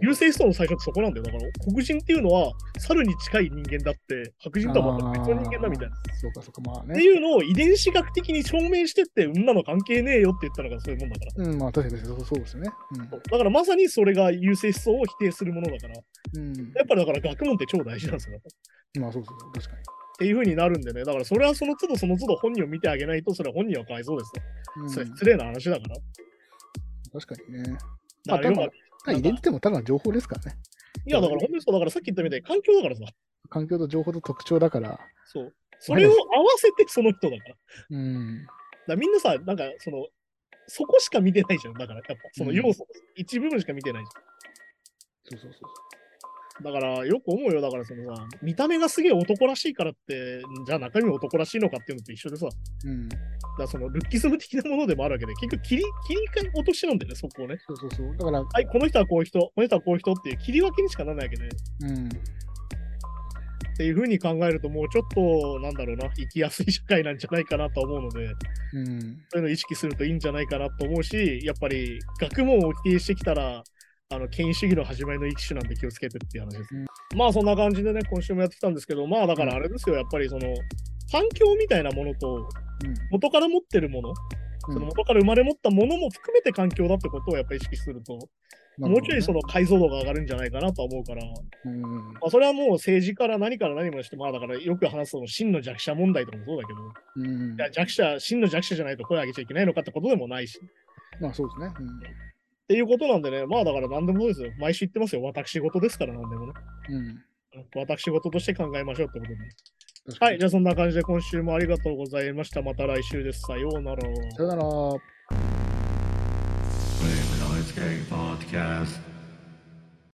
優性思想の最初ってそこなんだよ。だから黒人っていうのは猿に近い人間だって、白人とはまた別の人間だみたいな。そうかそうか、まあってね。いうのを遺伝子学的に証明してって、うんなの関係ねえよって言ったのがそういうもんだから。うん、まあ確かにそうそうですよね。だからまさにそれが優性思想を否定するものだから、やうん。うん。っぱりだから学問って超大事なんですよ。まあそうそう確かに。っていう風になるんでね、だからそれはその都度その都度本人を見てあげないと、それは本人はかわいそうですよ。うんそれ失礼な話だから。確かにね。まあただ遺伝ってもただの情報ですからね。いや、だから本当にそう、だからさっき言ったみたいに環境だからさ、環境と情報と特徴だから。そう。それを合わせてその人だから。うん。らみんなさ、なんかその、そこしか見てないじゃん。だからやっぱその要素、一部分しか見てないじそうそうそう。だからよく思うよ。だからそのさ、見た目がすげえ男らしいからって、じゃあ中身も男らしいのかっていうのと一緒でさ、だかそう。うん。らそのルッキズム的なものでもあるわけで、結局切り、切り替え落としなんだよね、そこをね。そうそうそう。だから、はい、この人はこういう人、この人はこういう人っていう切り分けにしかならないわけで、うん。っていうふうに考えると、もうちょっと、なんだろうな、生きやすい社会なんじゃないかなと思うので、うん。そういうのを意識するといいんじゃないかなと思うし、やっぱり学問を否定してきたら、あの権威主義の始まりの一種なんで気をつけてっていう話です。うん。まあそんな感じでね、今週もやってきたんですけど、まあだからあれですよ、やっぱりその、環境みたいなものと、元から持ってるもの、うん。その元から生まれ持ったものも含めて環境だってことをやっぱり意識すると、うんもうちょいその解像度が上がるんじゃないかなとは思うから、うん。まあ、それはもう政治から何から何までして、まあだからよく話すその真の弱者問題とかもそうだけど、うん。いや弱者、真の弱者じゃないと声上げちゃいけないのかってことでもないし、まあそうですね。っていうことなんでね、まあだから何でもそうですよ。毎週言ってますよ。私事ですから何でもね。うん。うん。私事として考えましょうってことで。はい、じゃあそんな感じで今週もありがとうございました。また来週です。さようなら。さよなら。Podcast.